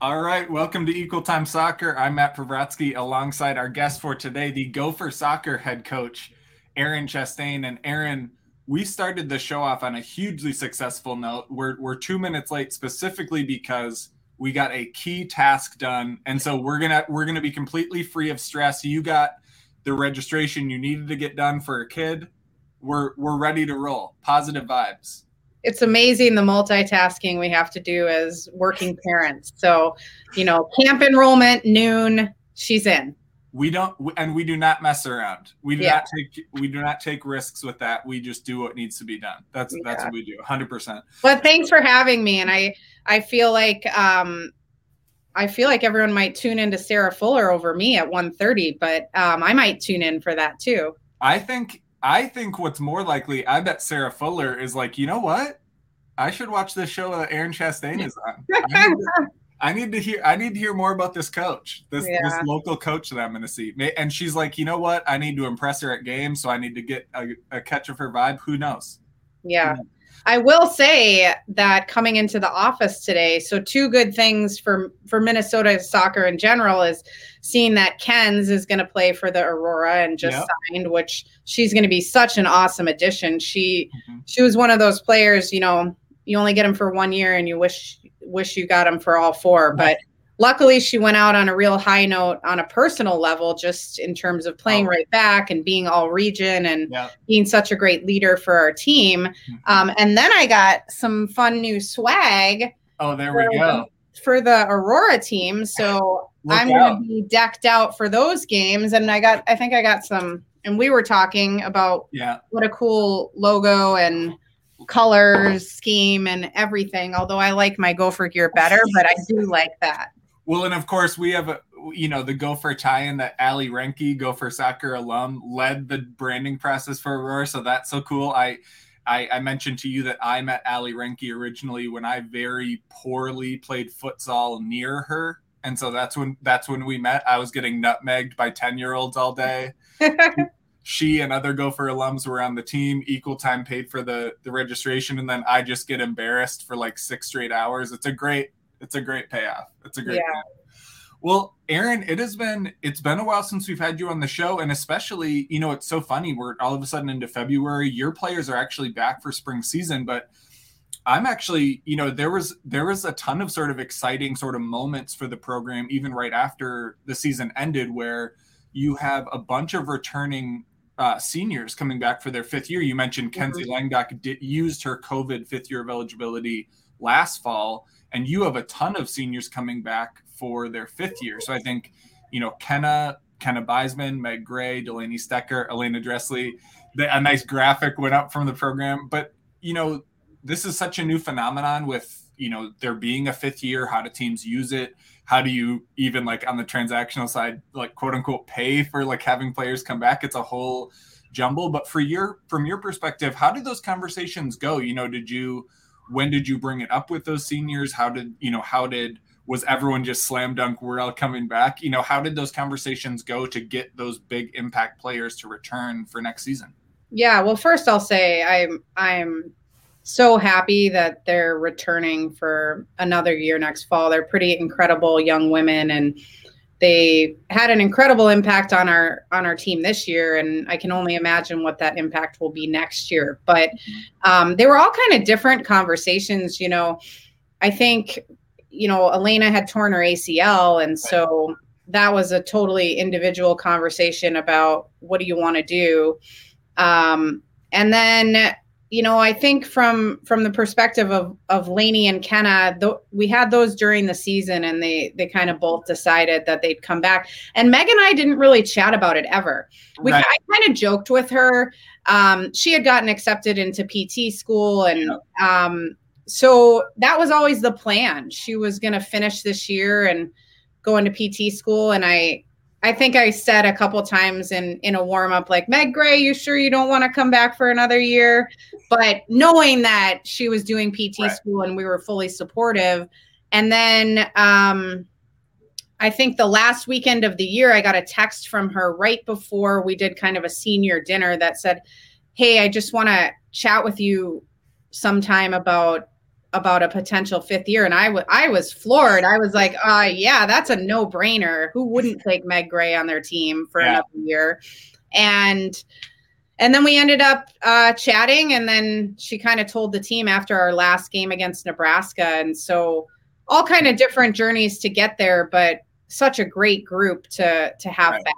All right, welcome to Equal Time Soccer. I'm Matt Privratsky alongside our guest for today, the Gopher Soccer head coach, Erin Chastain. And Erin, we started the show off on a hugely successful note. We're, we're two minutes late specifically because we got a key task done. And so we're gonna we're gonna be completely free of stress. You got the registration you needed to get done for a kid. We're we're ready to roll. Positive vibes it's amazing the multitasking we have to do as working parents. So, you know, camp enrollment noon, she's in. We don't, and we do not mess around. We do yeah. not take, we do not take risks with that. We just do what needs to be done. That's yeah. that's what we do, hundred percent. But thanks for having me, and I I feel like um I feel like everyone might tune into Sarah Fuller over me at 1.30, but um, I might tune in for that too. I think I think what's more likely, I bet Sarah Fuller is like, you know what? I should watch this show that Erin Chastain is on. I need, to, I need to hear. I need to hear more about this coach, this yeah. this local coach that I'm going to see. And she's like, you know what? I need to impress her at games, so I need to get a, a catch of her vibe. Who knows? Yeah. I will say that coming into the office today, so two good things for for Minnesota soccer in general is seeing that Ken's is going to play for the Aurora and just yep. signed, which she's going to be such an awesome addition. She mm-hmm. she was one of those players, you know, you only get them for one year and you wish wish you got them for all four, but luckily she went out on a real high note on a personal level just in terms of playing oh. right back and being all region and yeah. being such a great leader for our team. Mm-hmm. um, and then i got some fun new swag oh there we go. for the aurora team. So i'm going to be decked out for those games. And i got i think i got some and we were talking about yeah. what a cool logo and colors scheme and everything although i like my gopher gear better but i do like that well, and of course we have a you know the Gopher tie-in that Ali Renke, Gopher soccer alum, led the branding process for Aurora. So that's so cool. I, I I, mentioned to you that I met Ali Renke originally when I very poorly played futsal near her, and so that's when that's when we met. I was getting nutmegged by ten year olds all day. she and other Gopher alums were on the team. Equal time paid for the the registration, and then I just get embarrassed for like six straight hours. It's a great it's a great payoff. It's a great yeah. Well, Erin, it has been it's been a while since we've had you on the show, and especially, you know, it's so funny. We're all of a sudden into February. Your players are actually back for spring season, but I'm actually, you know, there was there was a ton of sort of exciting sort of moments for the program, even right after the season ended, where you have a bunch of returning uh, seniors coming back for their fifth year. You mentioned Kenzie mm-hmm. Langdok did, used her COVID fifth year of eligibility last fall and you have a ton of seniors coming back for their fifth year. So I think, you know, Kenna, Kenna Beisman, Meg Gray, Delaney Stecker, Elena Dressley, a nice graphic went up from the program. But, you know, this is such a new phenomenon with, you know, there being a fifth year. How do teams use it? How do you even like on the transactional side, like quote unquote pay for like having players come back? It's a whole jumble. But for your from your perspective, how did those conversations go? You know, did you when did you bring it up with those seniors? How did you know how did was everyone just slam dunk we're all coming back? You know how did those conversations go to get those big impact players to return for next season? Yeah well first i'll say i'm i'm so happy that they're returning for another year next fall. They're pretty incredible young women and they had an incredible impact on our on our team this year and i can only imagine what that impact will be next year. But um, they were all kind of different conversations you know. I think you know elena had torn her acl and so that was a totally individual conversation about what do you want to do? Um, and then you know, I think from from the perspective of of Laney and Kenna, th- we had those during the season, and they they kind of both decided that they'd come back. And Meg and I didn't really chat about it ever. We right. I kind of joked with her. Um, she had gotten accepted into PT school, and um, so that was always the plan. She was going to finish this year and go into PT school, and I I think I said a couple times in in a warm up, like Meg Gray, you sure you don't want to come back for another year? But knowing that she was doing PT right. school and we were fully supportive, and then um, I think the last weekend of the year, I got a text from her right before we did kind of a senior dinner that said, "Hey, I just want to chat with you sometime about about a potential fifth year, and I, w- I was floored. I was like, uh, yeah, that's a no brainer. Who wouldn't take Meg Gray on their team for yeah. another year? And and then we ended up uh, chatting, and then she kind of told the team after our last game against Nebraska, and so all kind of different journeys to get there, but such a great group to to have right. back.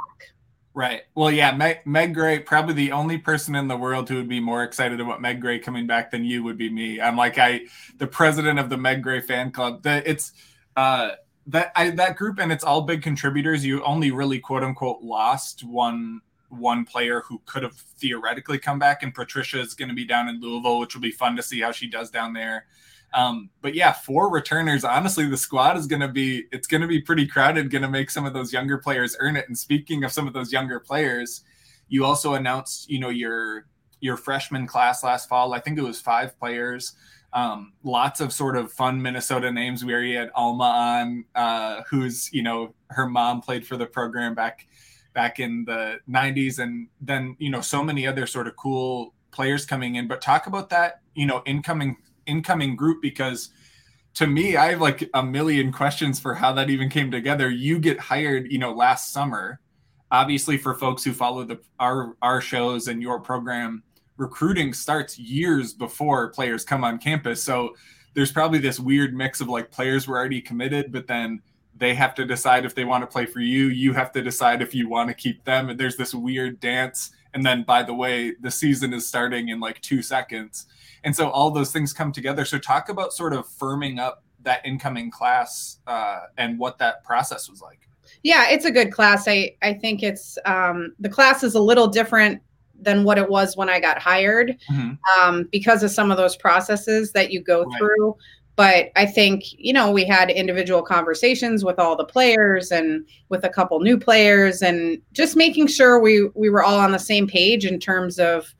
Right. Well, yeah, Meg, Meg Gray, probably the only person in the world who would be more excited about Meg Gray coming back than you would be me. I'm like I, the president of the Meg Gray fan club. That it's uh that I that group and it's all big contributors. You only really quote unquote lost one one player who could have theoretically come back, and Patricia is going to be down in Louisville, which will be fun to see how she does down there. Um, but yeah, four returners. Honestly, the squad is going to be it's going to be pretty crowded. Going to make some of those younger players earn it. And speaking of some of those younger players, you also announced you know your your freshman class last fall. I think it was five players. Um, lots of sort of fun Minnesota names. We already had Alma on, uh, who's you know her mom played for the program back back in the 90s, and then you know so many other sort of cool players coming in. But talk about that you know incoming incoming group because to me i have like a million questions for how that even came together. You get hired you know last summer obviously for folks who follow the our our shows and your program recruiting starts years before players come on campus. So there's probably this weird mix of like players were already committed but then they have to decide if they want to play for you. You have to decide if you want to keep them. And there's this weird dance. And then by the way the season is starting in like 2 seconds and so all those things come together so talk about sort of firming up that incoming class uh, and what that process was like yeah it's a good class i i think it's um, the class is a little different than what it was when i got hired mm-hmm. um, because of some of those processes that you go right. through but i think you know we had individual conversations with all the players and with a couple new players and just making sure we we were all on the same page in terms of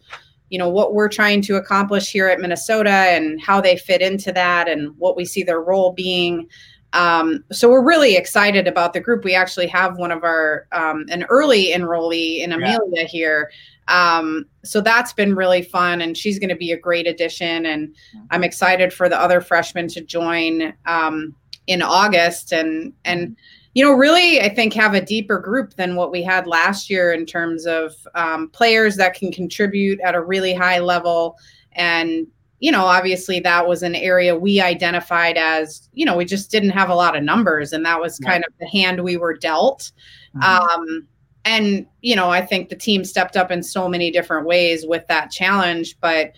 you know what we're trying to accomplish here at Minnesota and how they fit into that and what we see their role being. Um, so we're really excited about the group. We actually have one of our um, an early enrollee in Amelia yeah. here. Um, so that's been really fun, and she's going to be a great addition. And. I'm excited for the other freshmen to join um, in August. And and mm-hmm you know, really, I think have a deeper group than what we had last year in terms of um, players that can contribute at a really high level. And, you know, obviously that was an area we identified as, you know, we just didn't have a lot of numbers. And that was kind of the hand we were dealt. Mm-hmm. Um, and, you know, I think the team stepped up in so many different ways with that challenge. But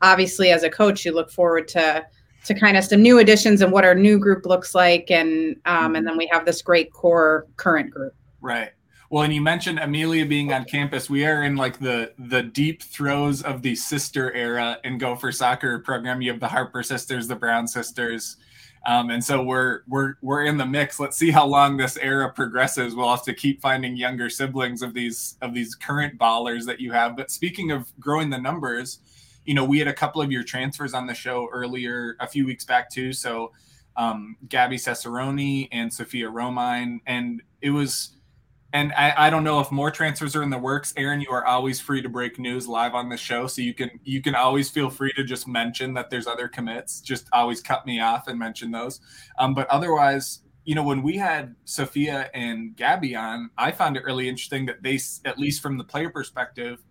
obviously, as a coach, you look forward to, to kind of some new additions and what our new group looks like and um, and then we have this great core current group. Right. Well and you mentioned amelia being on campus. We are in like the the deep throes of the sister era in gopher soccer program. You have the harper sisters the brown sisters. Um, and so we're we're we're in the mix. Let's see how long this era progresses. We'll have to keep finding younger siblings of these of these current ballers that you have. But speaking of growing the numbers you know, we had a couple of your transfers on the show earlier a few weeks back too. So um, Gabby Cesaroni and Sophia Romine, and it was. And I, I don't know if more transfers are in the works. Erin, you are always free to break news live on the show, so you can you can always feel free to just mention that there's other commits. Just always cut me off and mention those. Um, but otherwise, you know, when we had Sophia and Gabby on, I found it really interesting that they, at least from the player perspective,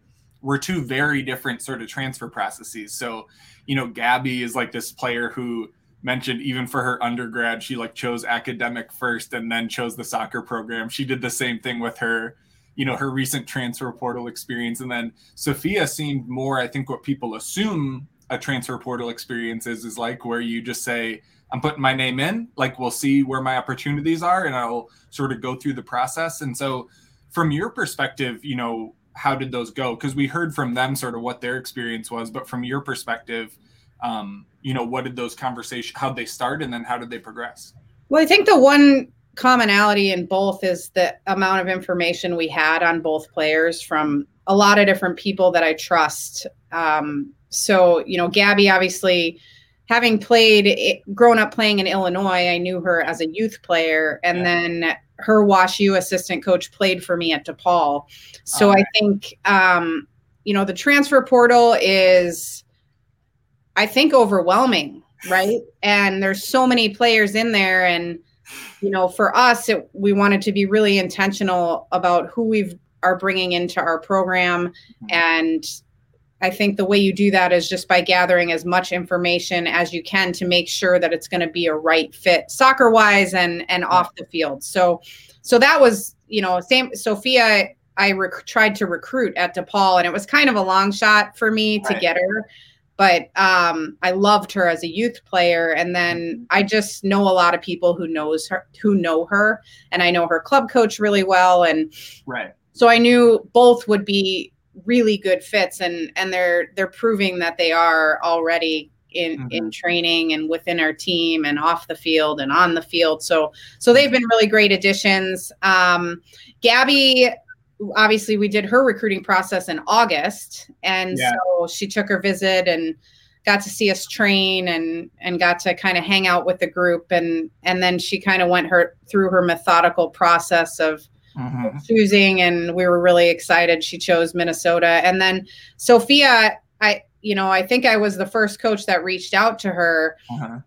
were two very different sort of transfer processes. So, you know, Gabby is like this player who mentioned even for her undergrad, she like chose academic first and then chose the soccer program. She did the same thing with her, you know, her recent transfer portal experience. And then Sophia seemed more, I think, what people assume a transfer portal experience is, is like where you just say, I'm putting my name in, like we'll see where my opportunities are, and I'll sort of go through the process. And so, from your perspective, you know, how did those go? Because we heard from them sort of what their experience was, but from your perspective, um, you know, what did those conversations, how'd they start, and then how did they progress? Well, I think the one commonality in both is the amount of information we had on both players from a lot of different people that I trust. Um, so, you know, Gabby obviously having played grown up playing in Illinois, I knew her as a youth player and yeah. then her Wash U assistant coach played for me at DePaul. So I think um, you know the transfer portal is I think overwhelming right? And there's so many players in there and you know, for us it, we wanted to be really intentional about who we are bringing into our program mm-hmm. and I think the way you do that is just by gathering as much information as you can to make sure that it's going to be a right fit soccer wise and and off the field. So so that was, you know, same Sophia I rec- tried to recruit at DePaul and it was kind of a long shot for me to right. get her. But um, I loved her as a youth player, and then mm-hmm. I just know a lot of people who knows her, who know her, and I know her club coach really well, and right. So I knew both would be really good fits and and they're they're proving that they are already in mm-hmm. in training and within our team and off the field and on the field so so they've been really great additions um gabby obviously we did her recruiting process in august and yeah. so she took her visit and got to see us train and and got to kind of hang out with the group and and then she kind of went her through her methodical process of mm-hmm. choosing, and we were really excited. She chose Minnesota, and then Sophia. I you know I think I was the first coach that reached out to her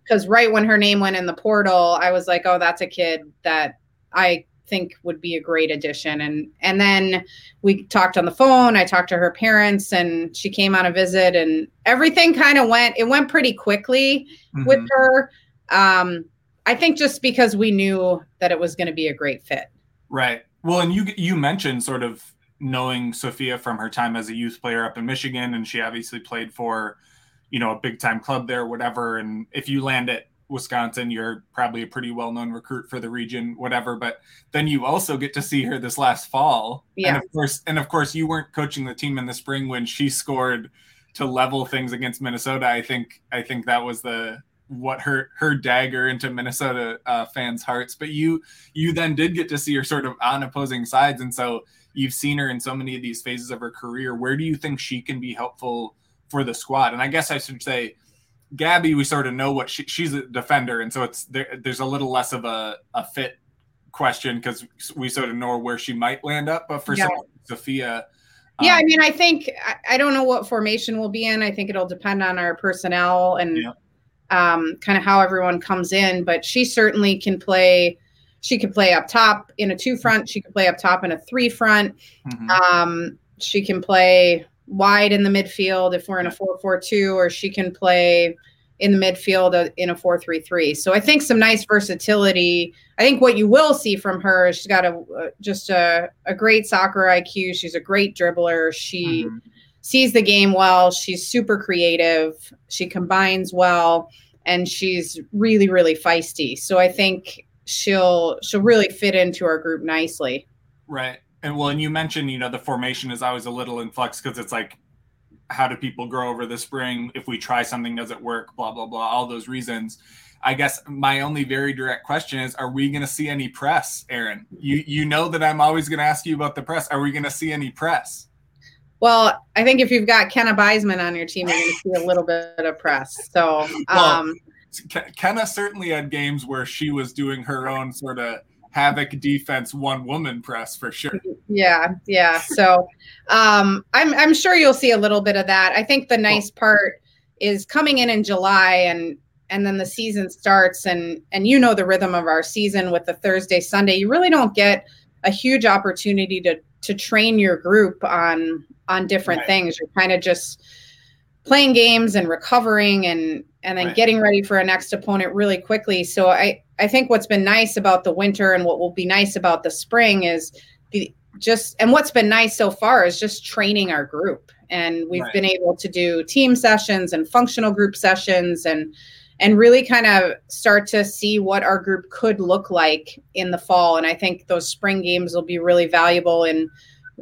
because uh-huh. right when her name went in the portal, I was like, oh, that's a kid that I think would be a great addition and and then we talked on the phone i talked to her parents and she came on a visit and everything kind of went it went pretty quickly mm-hmm. with her um i think just because we knew that it was going to be a great fit right well, and you you mentioned sort of knowing Sophia from her time as a youth player up in Michigan, and she obviously played for, you know, a big time club there, whatever. And if you land at Wisconsin, you're probably a pretty well known recruit for the region, whatever. But then you also get to see her this last fall, yeah. And of course, and of course, you weren't coaching the team in the spring when she scored to level things against Minnesota. I think I think that was the what her her dagger into Minnesota uh, fans' hearts. But you you then did get to see her sort of on opposing sides, and so you've seen her in so many of these phases of her career. Where do you think she can be helpful for the squad? And I guess I should say, Gabby, we sort of know what she, she's a defender, and so it's there, there's a little less of a, a fit question because we sort of know where she might land up. But for yeah. Sophia. Yeah, um, I mean, I think I, I, don't know what formation we'll be in. I think it'll depend on our personnel and yeah um, kind of how everyone comes in. But she certainly can play. She could play up top in a two front. She could play up top in a three front. Mm-hmm. Um, she can play wide in the midfield if we're in a 4-4-2, or she can play in the midfield uh, in a 4-3-3. So I think some nice versatility. I think what you will see from her is she's got a uh, just a, a great soccer IQ. She's a great dribbler. She mm-hmm sees the game well. She's super creative. She combines well, and she's really, really feisty. So I think she'll she'll really fit into our group nicely. Right. And well, and you mentioned, you know, the formation is always a little in flux because it's like, how do people grow over the spring? If we try something, does it work? Blah blah blah. All those reasons. I guess my only very direct question is: Are we going to see any press, Erin? You you know that I'm always going to ask you about the press. Are we going to see any press? Well, I think if you've got Kenna Beisman on your team, you're going to see a little bit of press. So, um, well, Kenna certainly had games where she was doing her own sort of havoc defense one woman press for sure. Yeah, yeah. So, um, I'm I'm sure you'll see a little bit of that. I think the nice part is coming in in July and and then the season starts and and you know the rhythm of our season with the Thursday Sunday. You really don't get a huge opportunity to to train your group on on different right. things. You're kind of just playing games and recovering and and then right. getting ready for a next opponent really quickly. So I I think what's been nice about the winter and what will be nice about the spring is the just and what's been nice so far is just training our group and we've right. been able to do team sessions and functional group sessions and and really kind of start to see what our group could look like in the fall. And i think those spring games will be really valuable in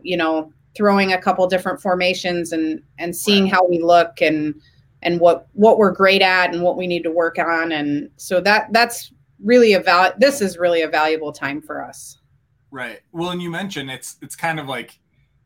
you know throwing a couple different formations and and seeing how we look and and what what we're great at and what we need to work on. And so that that's really a val this is really a valuable time for us. Right. Well and you mentioned it's it's kind of like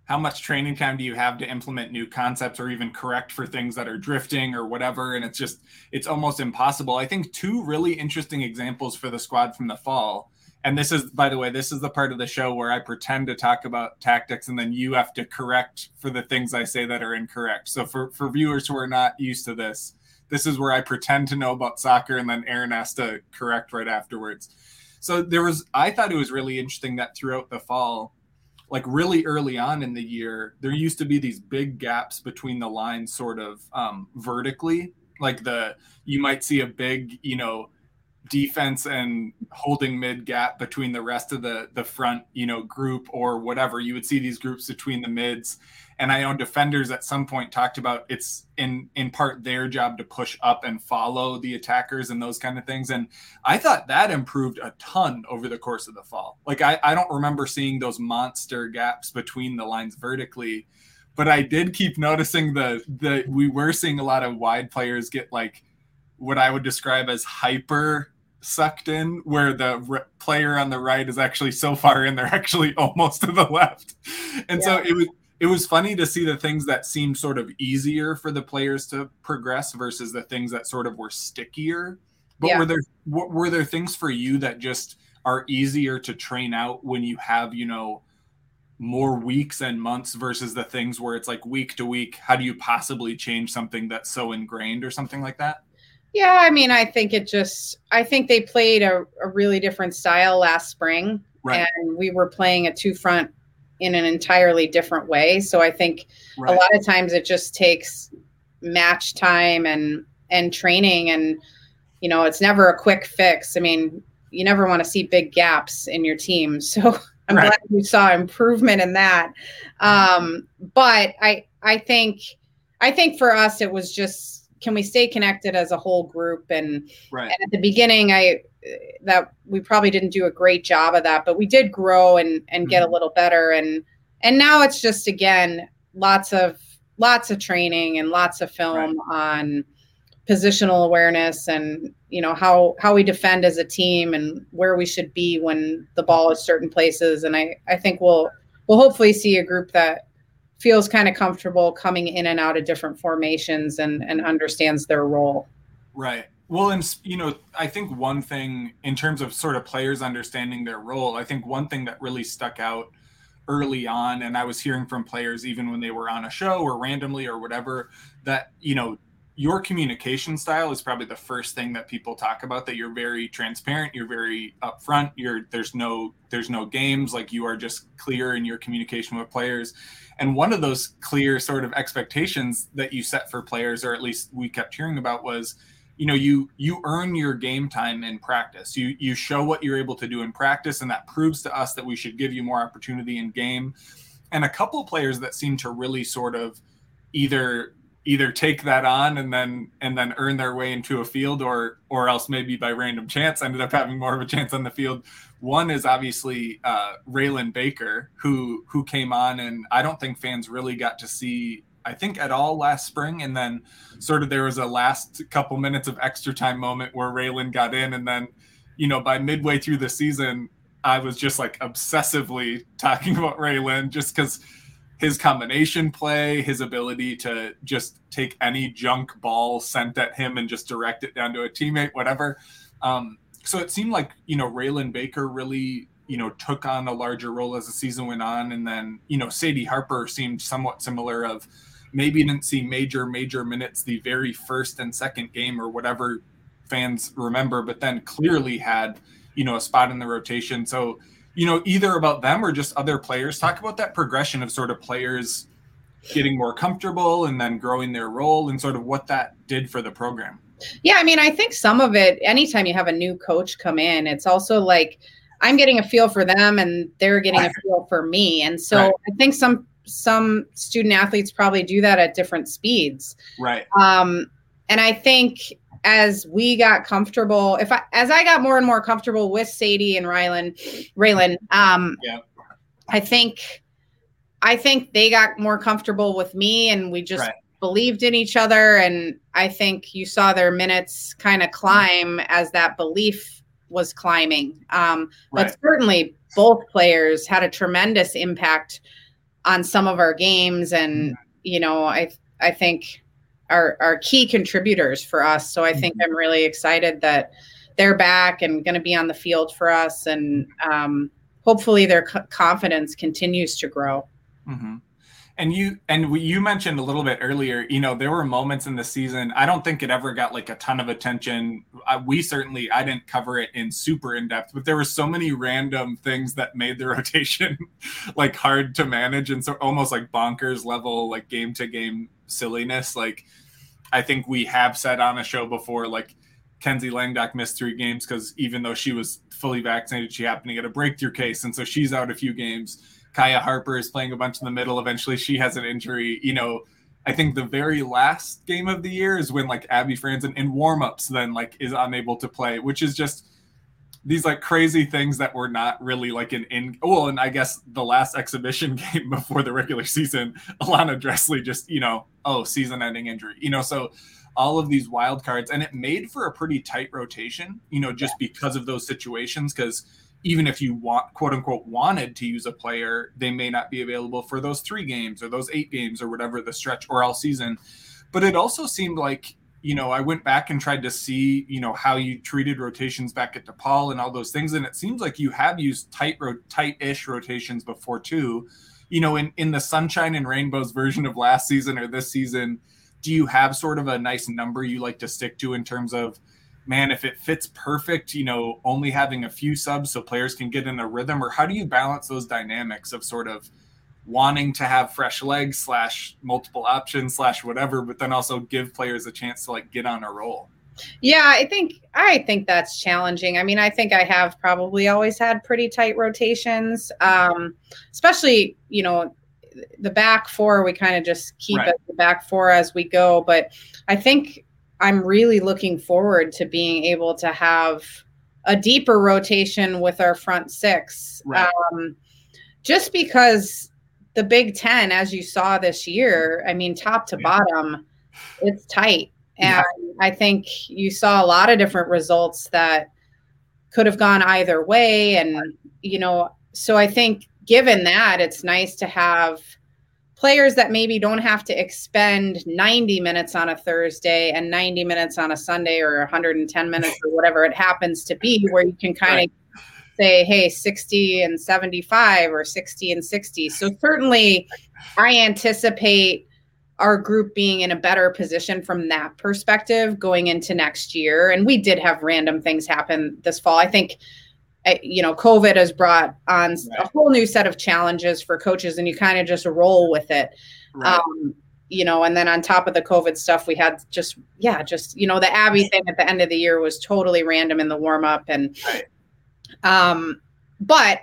how much training time do you have to implement new concepts or even correct for things that are drifting or whatever? And it's just it's almost impossible. I think two really interesting examples for the squad from the fall. And this is by the way this is the part of the show where i pretend to talk about tactics and then you have to correct for the things i say that are incorrect. So for for viewers who are not used to this this is where I pretend to know about soccer, and then Erin has to correct right afterwards. So there was, I thought it was really interesting that throughout the fall, like really early on in the year, there used to be these big gaps between the lines, sort of um, vertically. Like the, you might see a big, you know, defense and holding mid gap between the rest of the the front you know group or whatever. You would see these groups between the mids. And i know defenders at some point talked about it's in in part their job to push up and follow the attackers and those kind of things. And i thought that improved a ton over the course of the fall. Like i, I don't remember seeing those monster gaps between the lines vertically but i did keep noticing the the we were seeing a lot of wide players get like what I would describe as hyper sucked in where the r- player on the right is actually so far in they're actually almost to the left and yeah. so it was it was funny to see the things that seemed sort of easier for the players to progress versus the things that sort of were stickier but yeah. were there were there things for you that just are easier to train out when you have you know more weeks and months versus the things where it's like week to week how do you possibly change something that's so ingrained or something like that yeah, I mean, I think it just, I think they played a, a really different style last spring. Right. And we were playing a two front in an entirely different way. So I think right. a lot of times it just takes match time and, and training and, you know, it's never a quick fix. I mean, you never want to see big gaps in your team. So I'm right. glad you saw improvement in that. Um, but I, I think, I think for us, it was just can we stay connected as a whole group and, right. and at the beginning i that we probably didn't do a great job of that but we did grow and and mm-hmm. get a mm-hmm. little better and and now it's just again lots of lots of training and lots of film right. on positional awareness and you know how how we defend as a team and where we should be when the ball is certain places and i i think we'll we'll hopefully see a group that feels kind of comfortable coming in and out of different formations and and understands their role. Right. Well, and you know, I think one thing in terms of sort of players understanding their role, I think one thing that really stuck out early on, and I was hearing from players even when they were on a show or randomly or whatever, that you know, your communication style is probably the first thing that people talk about. That you're very transparent, you're very upfront. You're there's no there's no games, like you are just clear in your communication with players and one of those clear sort of expectations that you set for players, or at least we kept hearing about, was you know you you earn your game time in practice you you show what you're able to do in practice and that proves to us that we should give you more opportunity in game and a couple players that seem to really sort of either either take that on and then and then earn their way into a field or or else maybe by random chance ended up having more of a chance on the field one is obviously uh, Raylan Baker, who who came on, and I don't think fans really got to see. I think at all last spring, and then sort of there was a last couple minutes of extra time moment where Raylan got in, and then you know by midway through the season, I was just like obsessively talking about Raylan just because his combination play, his ability to just take any junk ball sent at him and just direct it down to a teammate, whatever. Um, so it seemed like you know Raylan Baker really you know took on a larger role as the season went on, and then you know Sadie Harper seemed somewhat similar of maybe didn't see major major minutes the very first and second game or whatever fans remember, but then clearly had you know a spot in the rotation. So you know either about them or just other players talk about that progression of sort of players getting more comfortable and then growing their role and sort of what that did for the program. Yeah, I mean, I think some of it, anytime you have a new coach come in, it's also like I'm getting a feel for them and they're getting right. a feel for me. And so right. I think some some student athletes probably do that at different speeds. Right. Um, and I think as we got comfortable, if I as I got more and more comfortable with Sadie and Rylan, Raylan, um, yeah. I think I think they got more comfortable with me and we just right believed in each other. And I think you saw their minutes kind of climb as that belief was climbing. Um, right. But certainly, both players had a tremendous impact on some of our games. And, mm-hmm. you know, I, I think are, are key contributors for us. So I think mm-hmm. I'm really excited that they're back and going to be on the field for us. And um, hopefully, their c- confidence continues to grow. Mm-hmm. And you and you mentioned a little bit earlier, you know, there were moments in the season. I don't think it ever got like a ton of attention. I, we certainly, I didn't cover it in super in depth, but there were so many random things that made the rotation like hard to manage and so almost like bonkers level, like game to game silliness. Like I think we have said on a show before, like Kenzie Langdok missed three games because even though she was fully vaccinated, she happened to get a breakthrough case, and so she's out a few games. Kaya Harper is playing a bunch in the middle. Eventually, she has an injury. You know, I think the very last game of the year is when like Abby Franson in warmups then like is unable to play, which is just these like crazy things that were not really like an in well and i guess the last exhibition game before the regular season alana dressley just you know oh season ending injury you know so all of these wild cards and it made for a pretty tight rotation you know just yeah. because of those situations because even if you want quote unquote wanted to use a player they may not be available for those three games or those eight games or whatever the stretch or all season but it also seemed like you know, I went back and tried to see, you know, how you treated rotations back at DePaul and all those things. And it seems like you have used tight, ro- tight-ish rotations before too. You know, in in the sunshine and rainbows version of last season or this season, do you have sort of a nice number you like to stick to in terms of, man, if it fits perfect, you know, only having a few subs so players can get in a rhythm, or how do you balance those dynamics of sort of wanting to have fresh legs slash multiple options slash whatever, but then also give players a chance to like get on a roll. Yeah, I think I think that's challenging. I mean, I think I have probably always had pretty tight rotations, um, especially you know the back four. We kind of just keep right. the back four as we go, but I think I'm really looking forward to being able to have a deeper rotation with our front six, right. um, just because the Big Ten, as you saw this year, I mean, top to bottom, it's tight. And yeah. I think you saw a lot of different results that could have gone either way. And, you know, so I think given that, it's nice to have players that maybe don't have to expend 90 minutes on a Thursday and 90 minutes on a Sunday or 110 minutes or whatever it happens to be, where you can kind right. of say, hey, 60 and 75 or 60 and 60. So certainly I anticipate our group being in a better position from that perspective going into next year. And we did have random things happen this fall. I think, you know, COVID has brought on right. a whole new set of challenges for coaches, and you kind of just roll with it. Right. Um, you know, and then on top of the COVID stuff, we had just, yeah, just, you know, the Abby thing at the end of the year was totally random in the warm up. And, right. Um, but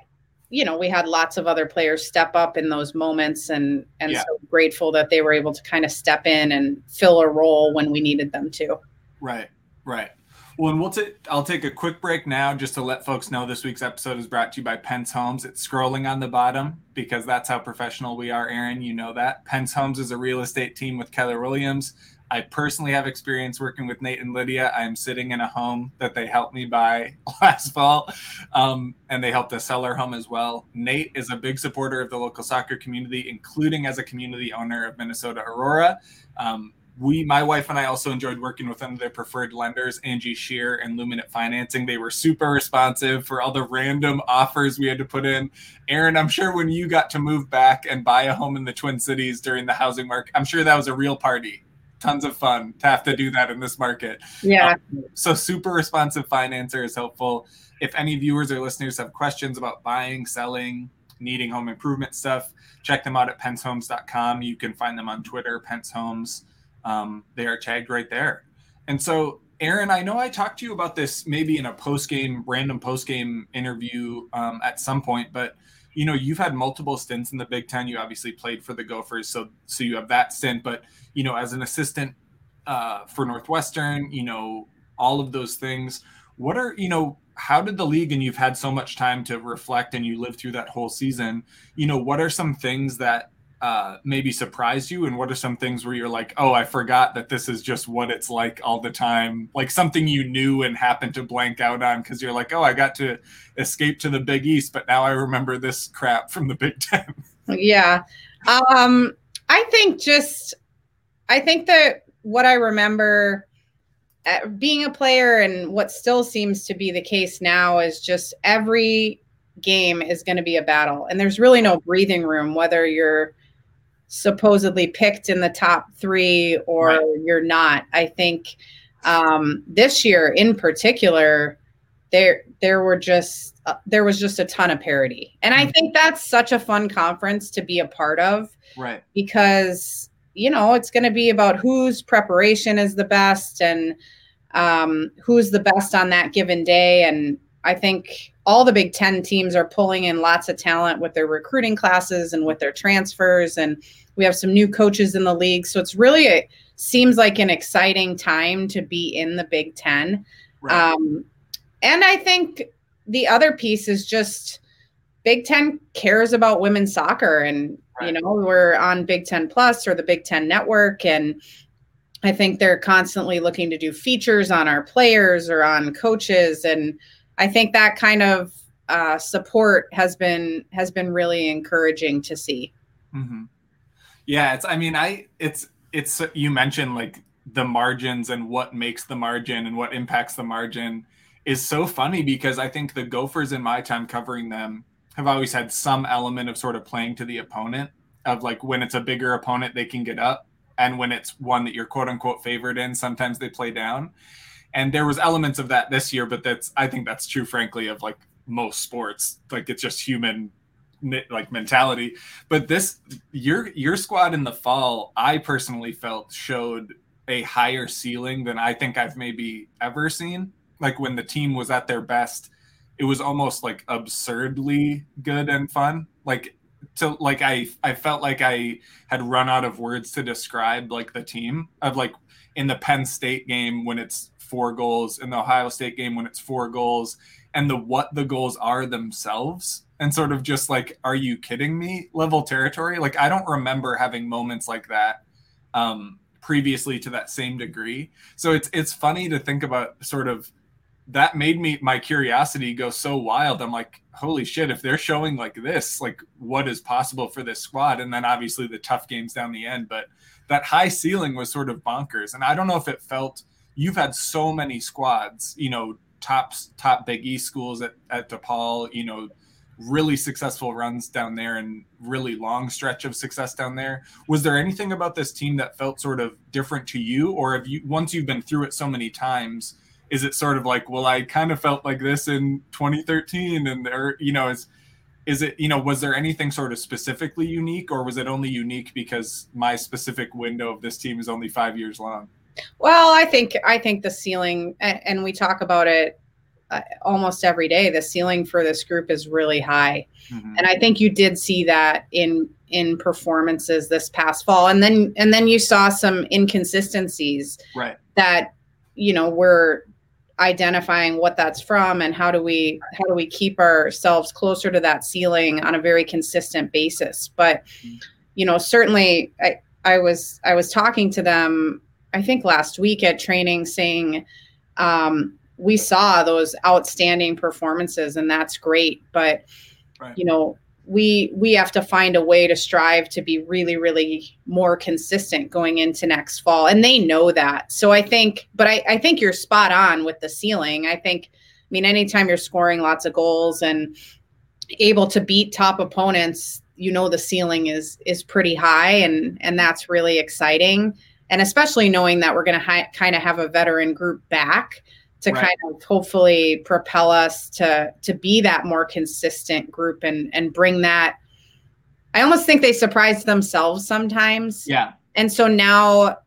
you know, we had lots of other players step up in those moments, and and yeah. so grateful that they were able to kind of step in and fill a role when we needed them to. Right, right. Well, and we'll take. I'll take a quick break now just to let folks know this week's episode is brought to you by Pence Homes. It's scrolling on the bottom because that's how professional we are, Erin. You know that. Pence Homes is a real estate team with Keller Williams. I personally have experience working with Nate and Lydia. I'm sitting in a home that they helped me buy last fall, um, and they helped us sell our home as well. Nate is a big supporter of the local soccer community, including as a community owner of Minnesota Aurora. Um, we, my wife and I, also enjoyed working with them. Their preferred lenders, Angie Shear and Luminate Financing. They were super responsive for all the random offers we had to put in. Erin, I'm sure when you got to move back and buy a home in the Twin Cities during the housing market, I'm sure that was a real party tons of fun to have to do that in this market. Yeah. Um, so super responsive financer is helpful. If any viewers or listeners have questions about buying, selling, needing home improvement stuff, check them out at pencehomes.com. You can find them on Twitter, Pence Homes. Um, they are tagged right there. And so, Erin, I know I talked to you about this maybe in a post game, random post game interview um, at some point, but you know, you've had multiple stints in the Big Ten. You obviously played for the Gophers, so so you have that stint. But you know, as an assistant uh, for Northwestern, you know, all of those things. What are you know? How did the league and you've had so much time to reflect and you lived through that whole season? You know, what are some things that uh, maybe surprised you? And what are some things where you're like oh i forgot that this is just what it's like all the time? Like something you knew and happened to blank out on because you're like oh i got to escape to the big east but now i remember this crap from the big ten. Yeah. Um i think just i think that what i remember uh, being a player and what still seems to be the case now is just every game is going to be a battle and there's really no breathing room whether you're supposedly picked in the top three or right. you're not. I think um, this year in particular, there there were just uh, there was just a ton of parity, and I mm-hmm. think that's such a fun conference to be a part of, right? Because you know it's going to be about whose preparation is the best and um, who's the best on that given day, and I think all the Big Ten teams are pulling in lots of talent with their recruiting classes and with their transfers, and we have some new coaches in the league, so it's really a, seems like an exciting time to be in the Big Ten. Right. Um, and I think the other piece is just Big Ten cares about women's soccer, and right. you know we're on Big Ten Plus or the Big Ten Network, and I think they're constantly looking to do features on our players or on coaches, and I think that kind of uh, support has been has been really encouraging to see. Mm-hmm. Yeah, it's. I mean, I it's it's. You mentioned like the margins and what makes the margin and what impacts the margin is so funny because I think the Gophers in my time covering them have always had some element of sort of playing to the opponent of like when it's a bigger opponent they can get up and when it's one that you're quote unquote favored in sometimes they play down and there was elements of that this year but that's i think that's true frankly of like most sports. Like it's just human like mentality. But this your your squad in the fall i personally felt showed a higher ceiling than i think i've maybe ever seen. Like when the team was at their best, it was almost like absurdly good and fun. Like to like I I felt like I had run out of words to describe like the team of like in the Penn State game when it's four goals, in the Ohio State game when it's four goals, and the what the goals are themselves and sort of just like are you kidding me level territory like i don't remember having moments like that um previously to that same degree so it's it's funny to think about sort of that made me my curiosity go so wild. I'm like, holy shit, if they're showing like this, like what is possible for this squad? And then obviously the tough games down the end, but that high ceiling was sort of bonkers. And I don't know if it felt you've had so many squads, you know, top top Big East schools at, at DePaul, you know, really successful runs down there and really long stretch of success down there. Was there anything about this team that felt sort of different to you? Or have you once you've been through it so many times? is it sort of like well i kind of felt like this in 2013 and there you know is is it you know was there anything sort of specifically unique or was it only unique because my specific window of this team is only five years long well i think i think the ceiling and we talk about it uh, almost every day the ceiling for this group is really high. Mm-hmm. and i think you did see that in in performances this past fall. And then and then you saw some inconsistencies right. that you know were identifying what that's from and how do we how do we keep ourselves closer to that ceiling on a very consistent basis. But you know certainly i i was i was talking to them i think last week at training saying um, we saw those outstanding performances and that's great but right. you know we we have to find a way to strive to be really really more consistent going into next fall. And they know that. So i think but i, I think you're spot on with the ceiling. I think i mean anytime you're scoring lots of goals and able to beat top opponents you know the ceiling is is pretty high and and that's really exciting and especially knowing that we're going to hi- kind of have a veteran group back to right. kind of hopefully propel us to to be that more consistent group and and bring that I almost think they surprise themselves sometimes. Yeah. And so now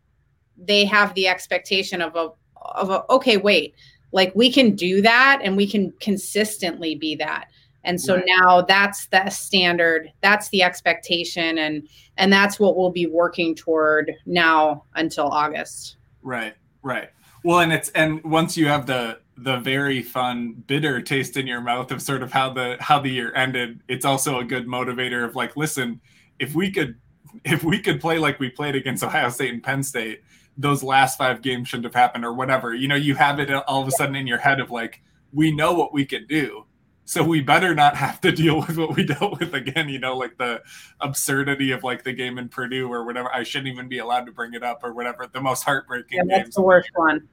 they have the expectation of a of a okay, wait, like we can do that and we can consistently be that. And so right. now that's the standard, that's the expectation and and that's what we'll be working toward now until August. Right. Right. Well, and it's and once you have the the very fun bitter taste in your mouth of sort of how the how the year ended, it's also a good motivator of like, listen, if we could if we could play like we played against Ohio State and Penn State, those last five games shouldn't have happened or whatever. You know, you have it all of a sudden in your head of like, we know what we can do. So we better not have to deal with what we dealt with again, you know, like the absurdity of like the game in Purdue or whatever. I shouldn't even be allowed to bring it up or whatever. The most heartbreaking yeah, that's games. the worst one.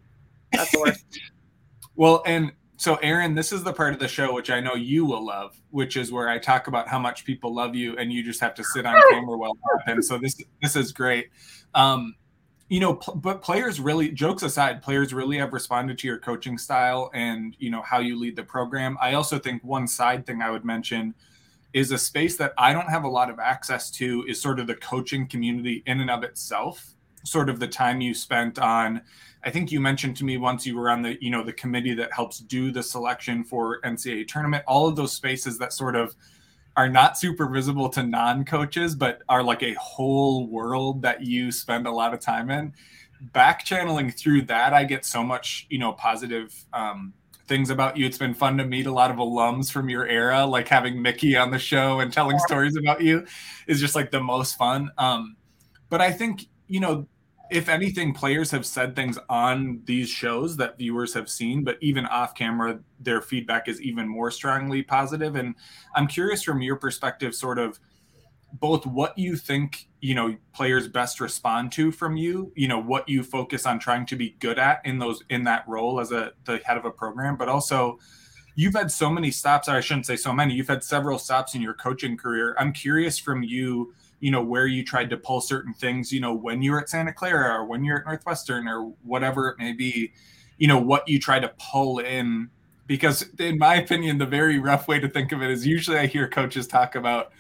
That's the worst. well, and so Erin, this is the part of the show which I know you will love, which is where I talk about how much people love you, and you just have to sit on camera while it happens. So this this is great. Um, you know, pl- but players really, jokes aside, players really have responded to your coaching style and you know how you lead the program. I also think one side thing I would mention is a space that I don't have a lot of access to is sort of the coaching community in and of itself. Sort of the time you spent on I think you mentioned to me once you were on the, you know, the committee that helps do the selection for NCAA tournament, all of those spaces that sort of are not super visible to non-coaches, but are like a whole world that you spend a lot of time in. Back channeling through that, I get so much, you know, positive um, things about you. It's been fun to meet a lot of alums from your era, like having Mickey on the show and telling stories about you is just like the most fun. Um, but I think, you know, if anything, players have said things on these shows that viewers have seen, but even off camera, their feedback is even more strongly positive. And I'm curious from your perspective, sort of both what you think, you know, players best respond to from you, you know, what you focus on trying to be good at in those in that role as a the head of a program, but also you've had so many stops, or I shouldn't say so many, you've had several stops in your coaching career. I'm curious from you you know where you tried to pull certain things you know when you're at santa clara or when you're at northwestern or whatever it may be you know what you try to pull in. Because in my opinion the very rough way to think of it is usually i hear coaches talk about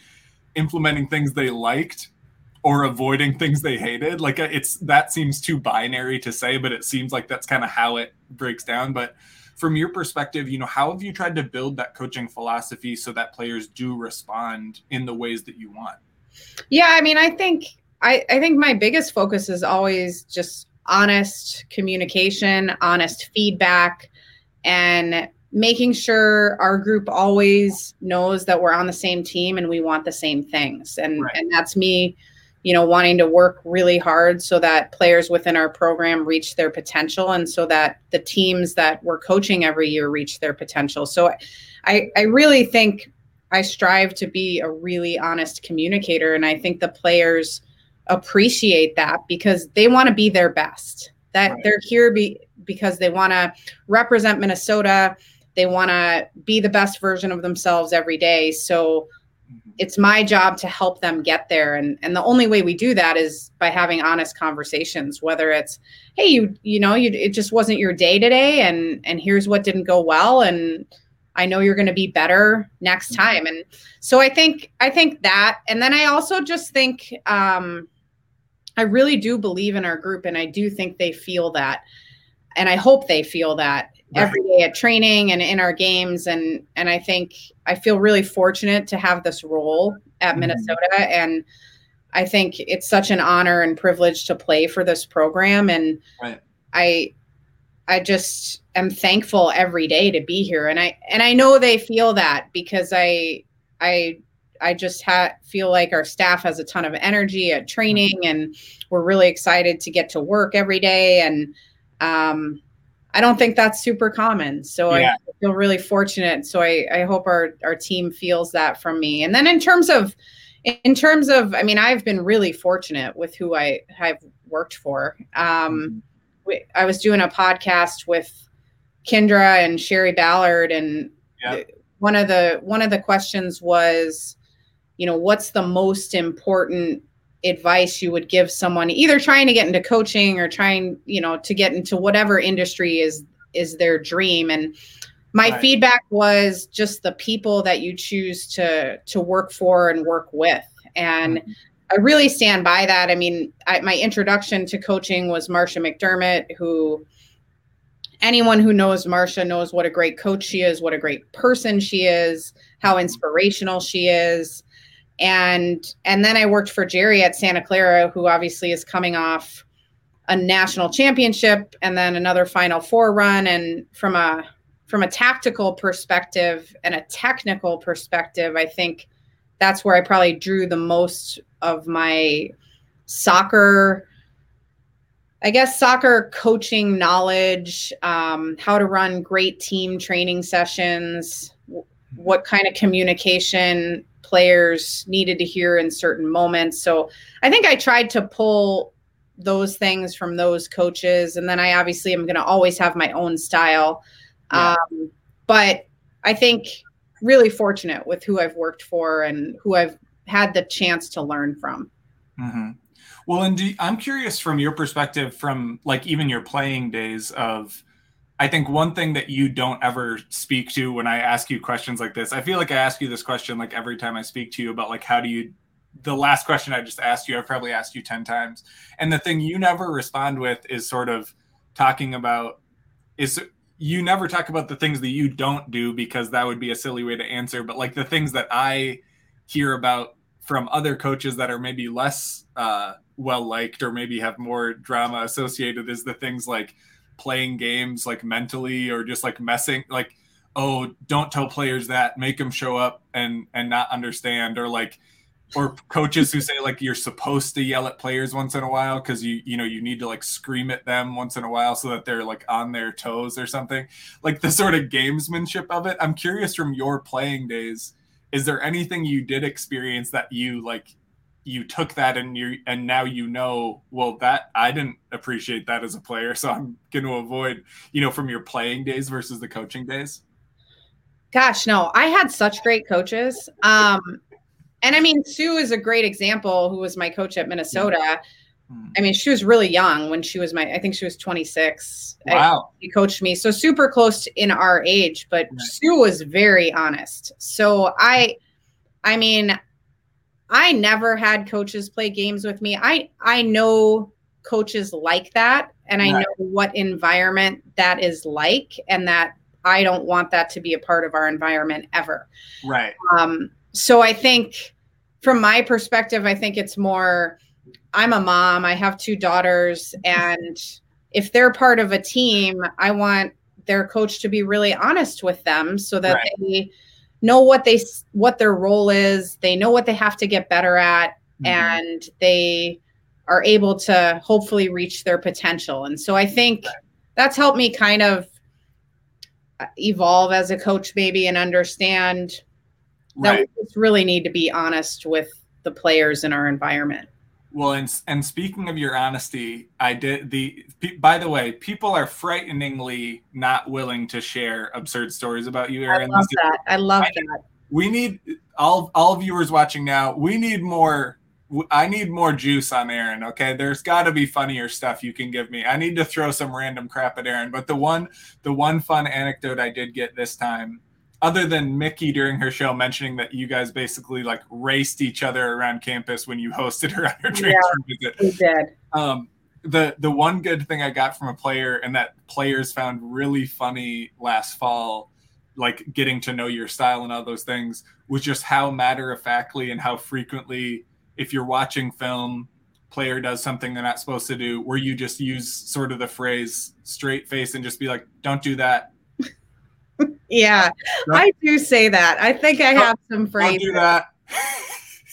implementing things they liked or avoiding things they hated. Like uh, it's that seems too binary to say but it seems like that's kind of how it breaks down. But from your perspective you know how have you tried to build that coaching philosophy so that players do respond in the ways that you want yeah, I mean, I think I, I think my biggest focus is always just honest communication, honest feedback, and making sure our group always knows that we're on the same team and we want the same things. And right. and that's me, you know, wanting to work really hard so that players within our program reach their potential and so that the teams that we're coaching every year reach their potential. So I I really think I strive to be a really honest communicator. And I think the players appreciate that because they want to be their best. That right. they're here be, because they want to represent Minnesota. They want to be the best version of themselves every day. So mm-hmm. it's my job to help them get there. And and the only way we do that is by having honest conversations, whether it's, hey, you you know, you it just wasn't your day today and and here's what didn't go well. And I know you're going to be better next mm-hmm. time. And so I think I think that and then I also just think um I really do believe in our group and I do think they feel that. And I hope they feel that right. every day at training and in our games and and I think I feel really fortunate to have this role at mm-hmm. Minnesota and I think it's such an honor and privilege to play for this program and right. I I just am thankful every day to be here and I and I know they feel that because I I I just ha- feel like our staff has a ton of energy at training and we're really excited to get to work every day and um I don't think that's super common. So yeah. I feel really fortunate. So I, I hope our, our team feels that from me. And then in terms of in terms of I mean I've been really fortunate with who I have worked for. Um mm-hmm we, I was doing a podcast with Kendra and Sherry Ballard, and one of the one of the questions was, you know, what's the most important advice you would give someone either trying to get into coaching or trying, you know, to get into whatever industry is is their dream and my right. feedback was just the people that you choose to to work for and work with and mm-hmm. I really stand by that. I mean, I, my introduction to coaching was Marcia McDermott, who anyone who knows Marcia knows what a great coach she is, what a great person she is, how inspirational she is. And and then I worked for Jerry at Santa Clara, who obviously is coming off a national championship and then another final four run. And from a from a tactical perspective and a technical perspective, I think that's where I probably drew the most of my soccer I guess soccer coaching knowledge, um, how to run great team training sessions, what kind of communication players needed to hear in certain moments. So I think I tried to pull those things from those coaches. And then I obviously am going to always have my own style. Yeah. Um, but I think really fortunate with who I've worked for and who I've had the chance to learn from. Mm-hmm. Well, and do, I'm curious from your perspective, from like even your playing days of, I think one thing that you don't ever speak to when I ask you questions like this, I feel like I ask you this question like every time I speak to you about like how do you the last question I just asked you, I've probably asked you 10 times. And the thing you never respond with is sort of talking about is you never talk about the things that you don't do because that would be a silly way to answer, but like the things that I hear about from other coaches that are maybe less uh, well liked or maybe have more drama associated is the things like playing games like mentally or just like messing like oh don't tell players that make them show up and and not understand or like or coaches who say like you're supposed to yell at players once in a while because you you know you need to like scream at them once in a while so that they're like on their toes or something. Like the sort of gamesmanship of it. I'm curious from your playing days is there anything you did experience that you like you took that and you and now you know well that i didn't appreciate that as a player so i'm going to avoid you know from your playing days versus the coaching days gosh no i had such great coaches um and I mean, Sue is a great example, who was my coach at Minnesota. Hmm. I mean, she was really young when she was my, I think she was 26. Wow. She coached me. So super close in our age, but right. Sue was very honest. So I, I mean, I never had coaches play games with me. I, I know coaches like that. And I right. know what environment that is like and that I don't want that to be a part of our environment ever. Right. Um, so I think from my perspective, I think it's more I'm a mom, I have two daughters, and if they're part of a team, I want their coach to be really honest with them so that right. they know what they what their role is, they know what they have to get better at mm-hmm. and they are able to hopefully reach their potential. And so I think that's helped me kind of evolve as a coach maybe and understand that we just really need to be honest with the players in our environment. Well, and and speaking of your honesty, I did the. By the way, people are frighteningly not willing to share absurd stories about you, Erin. I love that. I love I, that. We need all all viewers watching now. We need more. I need more juice on Erin. Okay, there's got to be funnier stuff you can give me. I need to throw some random crap at Erin. But the one the one fun anecdote I did get this time other than Mickey during her show mentioning that you guys basically like raced each other around campus when you hosted her on her transfer yeah, visit. We did. Um, the the one good thing I got from a player and that players found really funny last fall, like getting to know your style and all those things, was just how matter of factly and how frequently, if you're watching film, player does something they're not supposed to do, where you just use sort of the phrase straight face and just be like, "Don't do that." Yeah, I do say that. I think I have some phrases. Don't do that.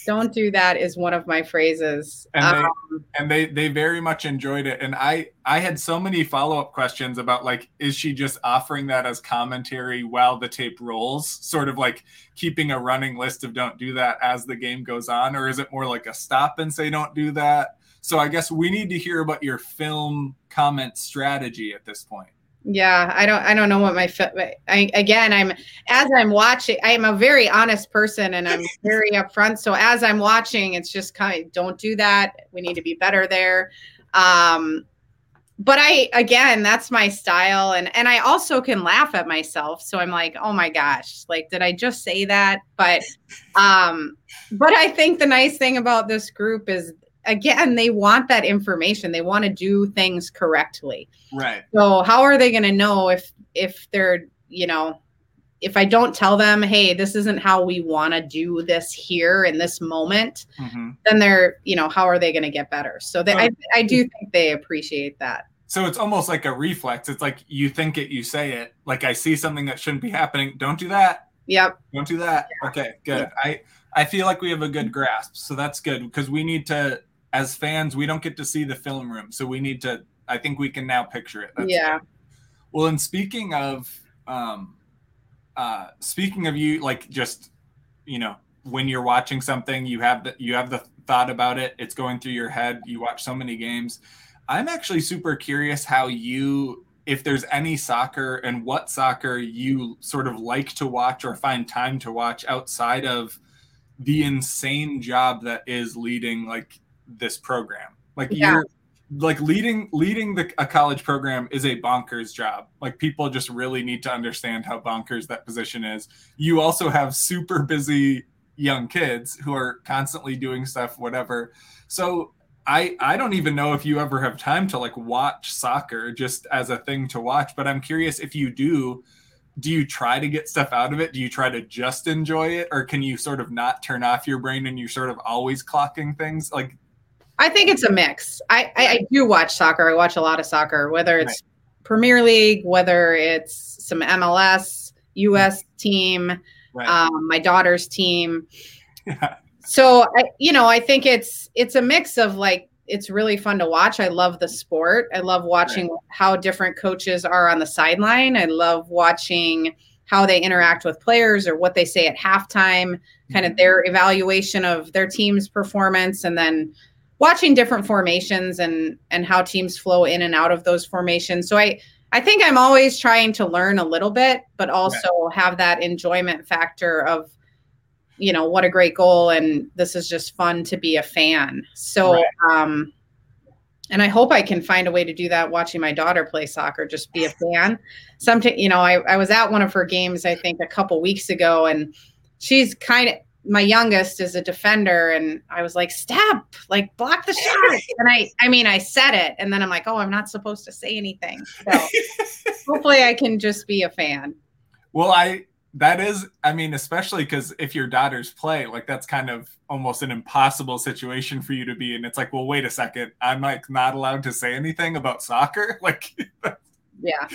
Don't do that is one of my phrases. And, um, they, and they they very much enjoyed it. And I I had so many follow up questions about like, is she just offering that as commentary while the tape rolls, sort of like keeping a running list of don't do that as the game goes on, or is it more like a stop and say don't do that? So I guess we need to hear about your film comment strategy at this point yeah i don't i don't know what my I, again i'm as i'm watching i'm a very honest person and i'm very upfront. So as i'm watching it's just kind of don't do that. We need to be better there. Um but i again that's my style. And and i also can laugh at myself. So i'm like oh my gosh like did i just say that? But um but i think the nice thing about this group is again they want that information. They want to do things correctly. Right. So how are they going to know if if they're you know if i don't tell them hey this isn't how we want to do this here in this moment mm-hmm. then they're you know how are they going to get better? So they, I, I do think they appreciate that. So it's almost like a reflex. It's like you think it you say it. Like i see something that shouldn't be happening. Don't do that. Yep. Don't do that. Yeah. okay good. Yeah. i i feel like we have a good grasp. So that's good because we need to as fans, we don't get to see the film room, so we need to. I think we can now picture it. That's yeah. Well, and speaking of, um, uh, speaking of you, like just, you know, when you're watching something, you have the you have the thought about it. It's going through your head. You watch so many games. I'm actually super curious how you if there's any soccer and what soccer you sort of like to watch or find time to watch outside of the insane job that is leading like this program. Like yeah. you're like leading leading the, a college program is a bonkers job. Like people just really need to understand how bonkers that position is. You also have super busy young kids who are constantly doing stuff whatever. So I I don't even know if you ever have time to like watch soccer just as a thing to watch, but I'm curious if you do do you try to get stuff out of it? Do you try to just enjoy it or can you sort of not turn off your brain and you're sort of always clocking things? Like I think it's a mix. I, I, I do watch soccer. I watch a lot of soccer, whether it's right. Premier League, whether it's some MLS, US team, right. um, my daughter's team. Yeah so I, you know, I think it's it's a mix of like it's really fun to watch. I love the sport. I love watching right. how different coaches are on the sideline. I love watching how they interact with players or what they say at halftime, kind of mm-hmm. their evaluation of their team's performance and then watching different formations and and how teams flow in and out of those formations. So I I think I'm always trying to learn a little bit, but also right. have that enjoyment factor of you know what a great goal and this is just fun to be a fan so right. um and i hope i can find a way to do that watching my daughter play soccer just be a fan sometimes you know I, I was at one of her games i think a couple weeks ago and she's kind of my youngest is a defender and i was like step like block the shot. And i i mean i said it and then i'm like oh i'm not supposed to say anything. So hopefully i can just be a fan. Well i that is i mean especially because if your daughters play like that's kind of almost an impossible situation for you to be in. It's like well wait a second. I'm like not allowed to say anything about soccer? Like yeah.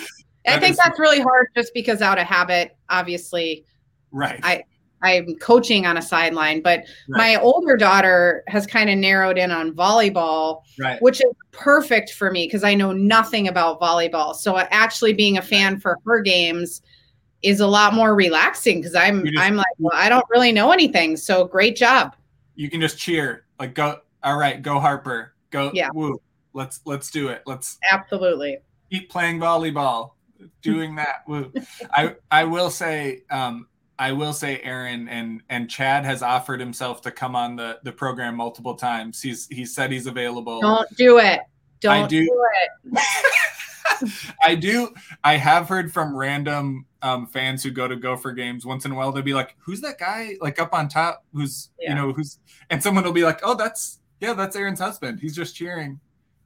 i think is, that's really hard just because out of habit obviously. Right. I i'm coaching on a sideline but right. my older daughter has kind of narrowed in on volleyball right. which is perfect for me because i know nothing about volleyball so actually being a fan for her games is a lot more relaxing because I'm just, I'm like, well, I don't really know anything. So great job. You can just cheer. Like go all right, go Harper. Go yeah. woo. Let's let's do it. Let's absolutely keep playing volleyball. Doing that. woo. I I will say um I will say Erin and and Chad has offered himself to come on the the program multiple times. He's he said he's available. Don't do it. Don't do, do it. I do. I have heard from random um, fans who go to Gopher games once in a while. They'll be like, "Who's that guy? Like up on top? Who's yeah. you know who's?" And someone will be like, "Oh, that's yeah, that's Erin's husband. He's just cheering.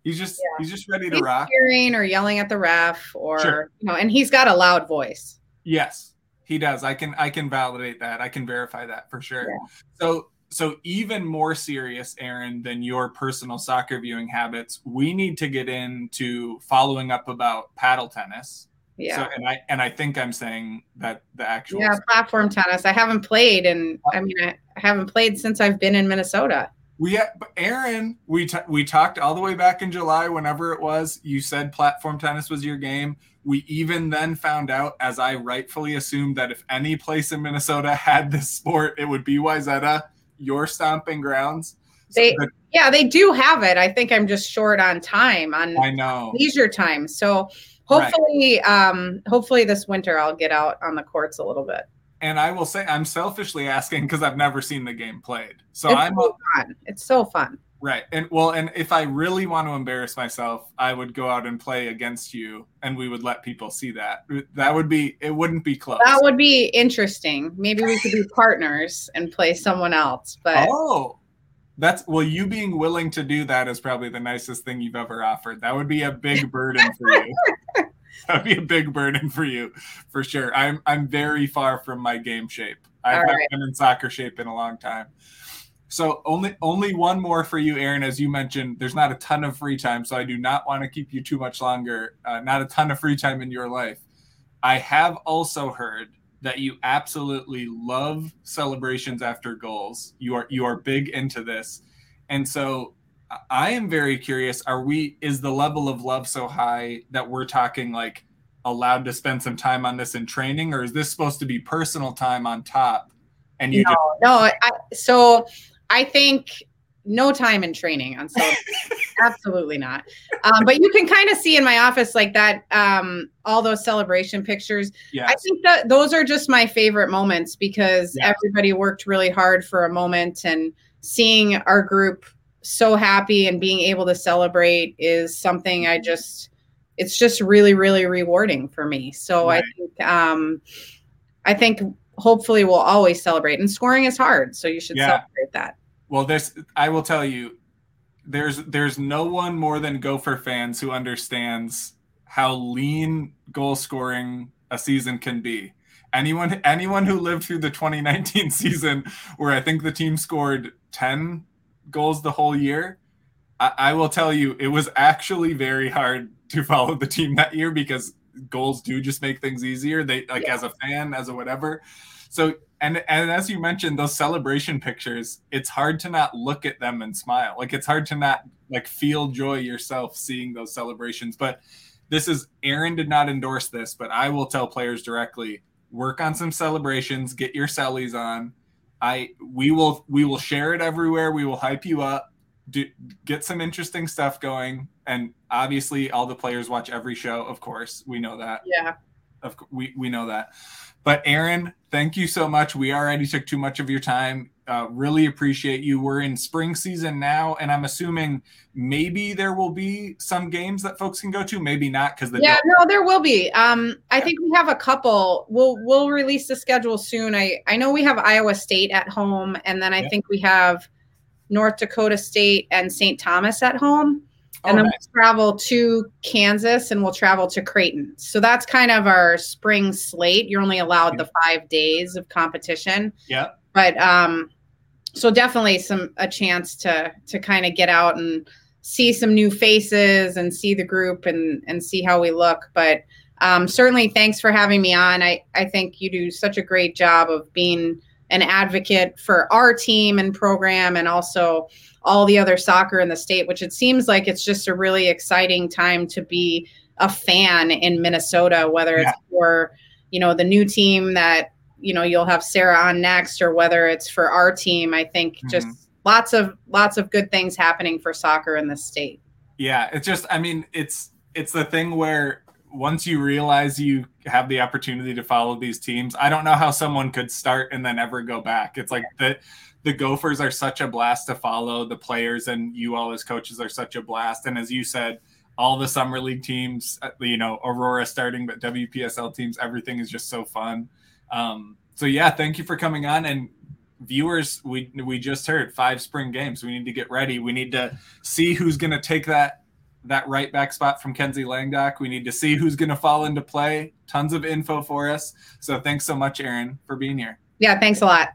He's just yeah. he's just ready to he's rock." Cheering or yelling at the ref, or sure. you know, and he's got a loud voice. Yes, he does. I can I can validate that. I can verify that for sure. Yeah. So so even more serious Erin than your personal soccer viewing habits we need to get into following up about paddle tennis yeah so, and i and i think i'm saying that the actual yeah platform tennis i haven't played and i mean i haven't played since i've been in minnesota we Erin we t- we talked all the way back in july whenever it was you said platform tennis was your game we even then found out as i rightfully assumed that if any place in minnesota had this sport it would be wayzata your stomping grounds. They, so yeah, they do have it. I think I'm just short on time on I know leisure time. So hopefully, right. um, hopefully this winter I'll get out on the courts a little bit. And I will say I'm selfishly asking because I've never seen the game played. So it's I'm so fun. It's so fun. Right. And well, and if I really want to embarrass myself, I would go out and play against you and we would let people see that. Uh, that would be it wouldn't be close. That would be interesting. Maybe we could be partners and play someone else. But Oh. That's well, you being willing to do that is probably the nicest thing you've ever offered. That would be a big burden for you. That'd be a big burden for you, for sure. I'm I'm very far from my game shape. I've right. been in soccer shape in a long time. So only only one more for you, Erin. As you mentioned, there's not a ton of free time, so I do not want to keep you too much longer. Uh, not a ton of free time in your life. I have also heard that you absolutely love celebrations after goals. You are you are big into this, and so I am very curious. Are we? Is the level of love so high that we're talking like allowed to spend some time on this in training, or is this supposed to be personal time on top? And you no, just- no. I, so I think no time in training on so absolutely not. Um, but you can kind of see in my office like that um, all those celebration pictures. Yes. i think that those are just my favorite moments because everybody worked really hard for a moment and seeing our group so happy and being able to celebrate is something i just it's just really really rewarding for me. So right. i think um i think hopefully we'll always celebrate and scoring is hard so you should yeah. celebrate that well, this I will tell you, there's there's no one more than Gopher fans who understands how lean goal scoring a season can be. Anyone anyone who lived through the 2019 season where I think the team scored 10 goals the whole year, I, I will tell you it was actually very hard to follow the team that year because goals do just make things easier. They like yeah. as a fan, as a whatever. So and and as you mentioned those celebration pictures it's hard to not look at them and smile like it's hard to not like feel joy yourself seeing those celebrations but this is Erin did not endorse this but i will tell players directly work on some celebrations get your sellies on i we will we will share it everywhere we will hype you up do, get some interesting stuff going and obviously all the players watch every show of course we know that yeah of we, we know that but Erin, thank you so much. We already took too much of your time. Uh, really appreciate you. We're in spring season now, and I'm assuming maybe there will be some games that folks can go to. Maybe not because the yeah, no, there will be. Um, I think we have a couple. We'll we'll release the schedule soon. I I know we have Iowa State at home, and then I think we have North Dakota State and St. Thomas at home and oh, then nice. we'll travel to Kansas and we'll travel to Creighton. So that's kind of our spring slate. You're only allowed the five days of competition. Yeah. But um, so definitely some a chance to to kind of get out and see some new faces and see the group and and see how we look. But um, certainly, thanks for having me on. I I think you do such a great job of being an advocate for our team and program and also all the other soccer in the state, which it seems like it's just a really exciting time to be a fan in Minnesota, whether yeah. it's for, you know, the new team that, you know, you'll have Sarah on next or whether it's for our team. I think mm-hmm. just lots of lots of good things happening for soccer in the state. Yeah, it's just I mean, it's it's the thing where once you realize you have the opportunity to follow these teams, I don't know how someone could start and then ever go back. It's like the the Gophers are such a blast to follow. The players and you all as coaches are such a blast. And as you said, all the summer league teams, uh, you know, Aurora starting, but WPSL teams, everything is just so fun. Um, so yeah, thank you for coming on. And viewers, we we just heard five spring games. We need to get ready. We need to see who's going to take that that right back spot from Kenzie Langdok. We need to see who's going to fall into play. Tons of info for us. So thanks so much, Erin, for being here. Yeah, thanks a lot.